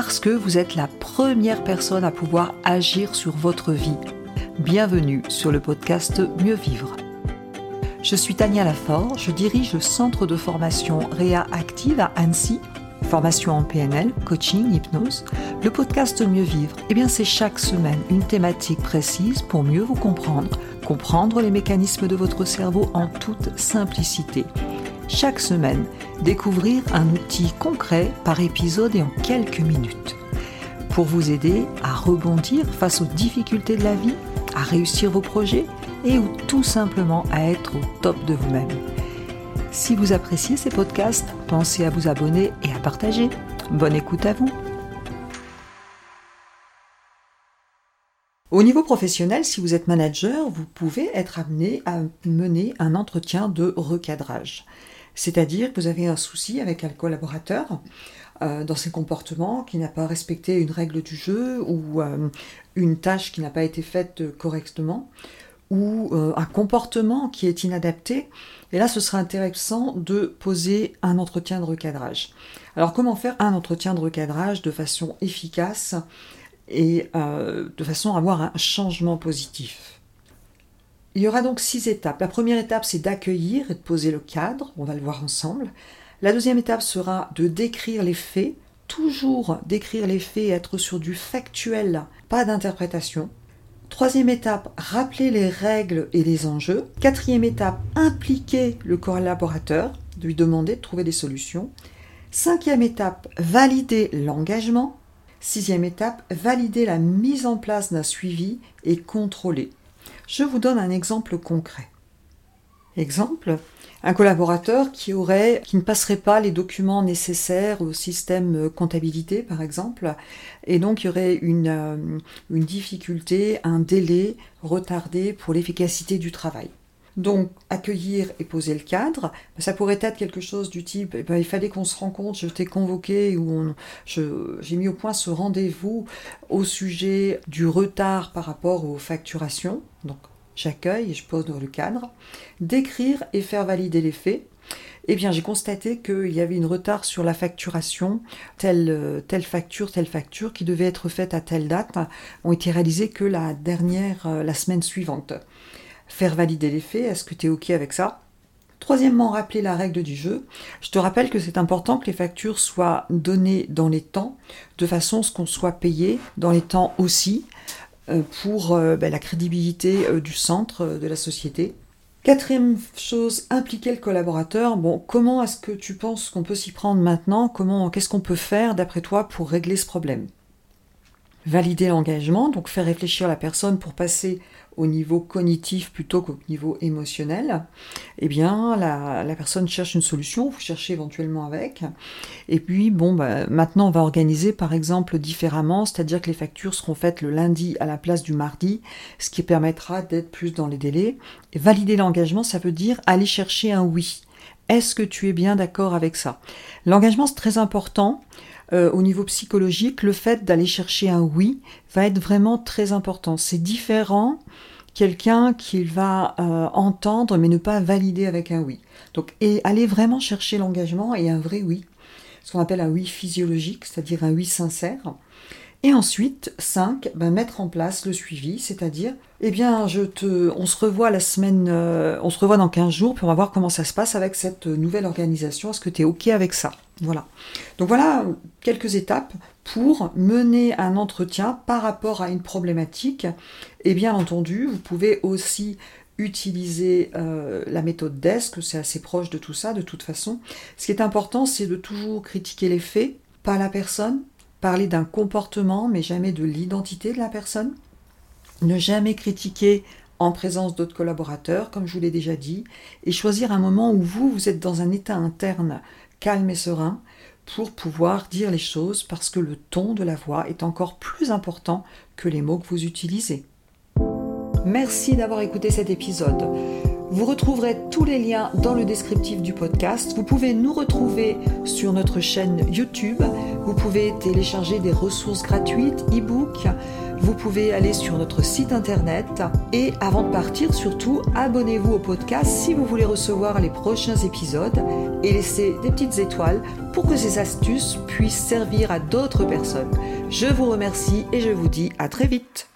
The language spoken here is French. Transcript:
parce que vous êtes la première personne à pouvoir agir sur votre vie. Bienvenue sur le podcast Mieux Vivre. Je suis Tania Lafort, je dirige le centre de formation Réa Active à Annecy, formation en PNL, coaching, hypnose. Le podcast Mieux Vivre, eh bien c'est chaque semaine une thématique précise pour mieux vous comprendre, comprendre les mécanismes de votre cerveau en toute simplicité chaque semaine, découvrir un outil concret par épisode et en quelques minutes. Pour vous aider à rebondir face aux difficultés de la vie, à réussir vos projets et ou tout simplement à être au top de vous-même. Si vous appréciez ces podcasts, pensez à vous abonner et à partager. Bonne écoute à vous. Au niveau professionnel, si vous êtes manager, vous pouvez être amené à mener un entretien de recadrage. C'est-à-dire que vous avez un souci avec un collaborateur euh, dans ses comportements, qui n'a pas respecté une règle du jeu ou euh, une tâche qui n'a pas été faite correctement ou euh, un comportement qui est inadapté. Et là, ce sera intéressant de poser un entretien de recadrage. Alors, comment faire un entretien de recadrage de façon efficace et de façon à avoir un changement positif? Il y aura donc six étapes. La première étape, c'est d'accueillir et de poser le cadre. On va le voir ensemble. La deuxième étape sera de décrire les faits. Toujours décrire les faits et être sur du factuel, pas d'interprétation. Troisième étape, rappeler les règles et les enjeux. Quatrième étape, impliquer le collaborateur, lui demander de trouver des solutions. Cinquième étape, valider l'engagement. Sixième étape, valider la mise en place d'un suivi et contrôler. Je vous donne un exemple concret. Exemple, un collaborateur qui aurait, qui ne passerait pas les documents nécessaires au système comptabilité, par exemple, et donc il y aurait une, euh, une difficulté, un délai retardé pour l'efficacité du travail. Donc, accueillir et poser le cadre, ça pourrait être quelque chose du type, eh ben, il fallait qu'on se rencontre, je t'ai convoqué, ou j'ai mis au point ce rendez-vous au sujet du retard par rapport aux facturations. Donc, j'accueille et je pose le cadre. Décrire et faire valider les faits. Eh bien, j'ai constaté qu'il y avait une retard sur la facturation, telle, telle facture, telle facture, qui devait être faite à telle date, ont été réalisées que la dernière, euh, la semaine suivante faire valider les faits, est-ce que tu es OK avec ça? Troisièmement, rappeler la règle du jeu. Je te rappelle que c'est important que les factures soient données dans les temps, de façon à ce qu'on soit payé dans les temps aussi, euh, pour euh, ben, la crédibilité euh, du centre de la société. Quatrième chose, impliquer le collaborateur. Bon, comment est-ce que tu penses qu'on peut s'y prendre maintenant? Comment, qu'est-ce qu'on peut faire d'après toi pour régler ce problème? Valider l'engagement, donc faire réfléchir la personne pour passer au niveau cognitif plutôt qu'au niveau émotionnel, eh bien la, personne cherche une solution, vous cherchez éventuellement avec. Et puis bon, bah, maintenant on va organiser par exemple différemment, c'est-à-dire que les factures seront faites le lundi à la place du mardi, ce qui permettra d'être plus dans les délais. valider l'engagement, ça veut dire aller chercher un oui. Est-ce que tu es bien d'accord avec ça? L'engagement, c'est très important. Euh, au niveau psychologique, le fait d'aller chercher un oui va être vraiment très important. C'est différent quelqu'un qu'il va euh, entendre mais ne pas valider avec un oui. Donc, et aller vraiment chercher l'engagement et un vrai oui, ce qu'on appelle un oui physiologique, c'est-à-dire un oui sincère. Et ensuite, 5, ben, mettre en place le suivi, c'est-à-dire, eh bien, je te, on se revoit la semaine, euh, on se revoit dans 15 jours, puis on va voir comment ça se passe avec cette nouvelle organisation. Est-ce que tu es OK avec ça? Voilà. Donc voilà quelques étapes pour mener un entretien par rapport à une problématique. Et bien entendu, vous pouvez aussi utiliser euh, la méthode DESC, c'est assez proche de tout ça de toute façon. Ce qui est important, c'est de toujours critiquer les faits, pas la personne, parler d'un comportement, mais jamais de l'identité de la personne. Ne jamais critiquer en présence d'autres collaborateurs, comme je vous l'ai déjà dit, et choisir un moment où vous, vous êtes dans un état interne calme et serein pour pouvoir dire les choses parce que le ton de la voix est encore plus important que les mots que vous utilisez. Merci d'avoir écouté cet épisode. Vous retrouverez tous les liens dans le descriptif du podcast. Vous pouvez nous retrouver sur notre chaîne YouTube. Vous pouvez télécharger des ressources gratuites, e-books. Vous pouvez aller sur notre site internet. Et avant de partir, surtout, abonnez-vous au podcast si vous voulez recevoir les prochains épisodes et laissez des petites étoiles pour que ces astuces puissent servir à d'autres personnes. Je vous remercie et je vous dis à très vite.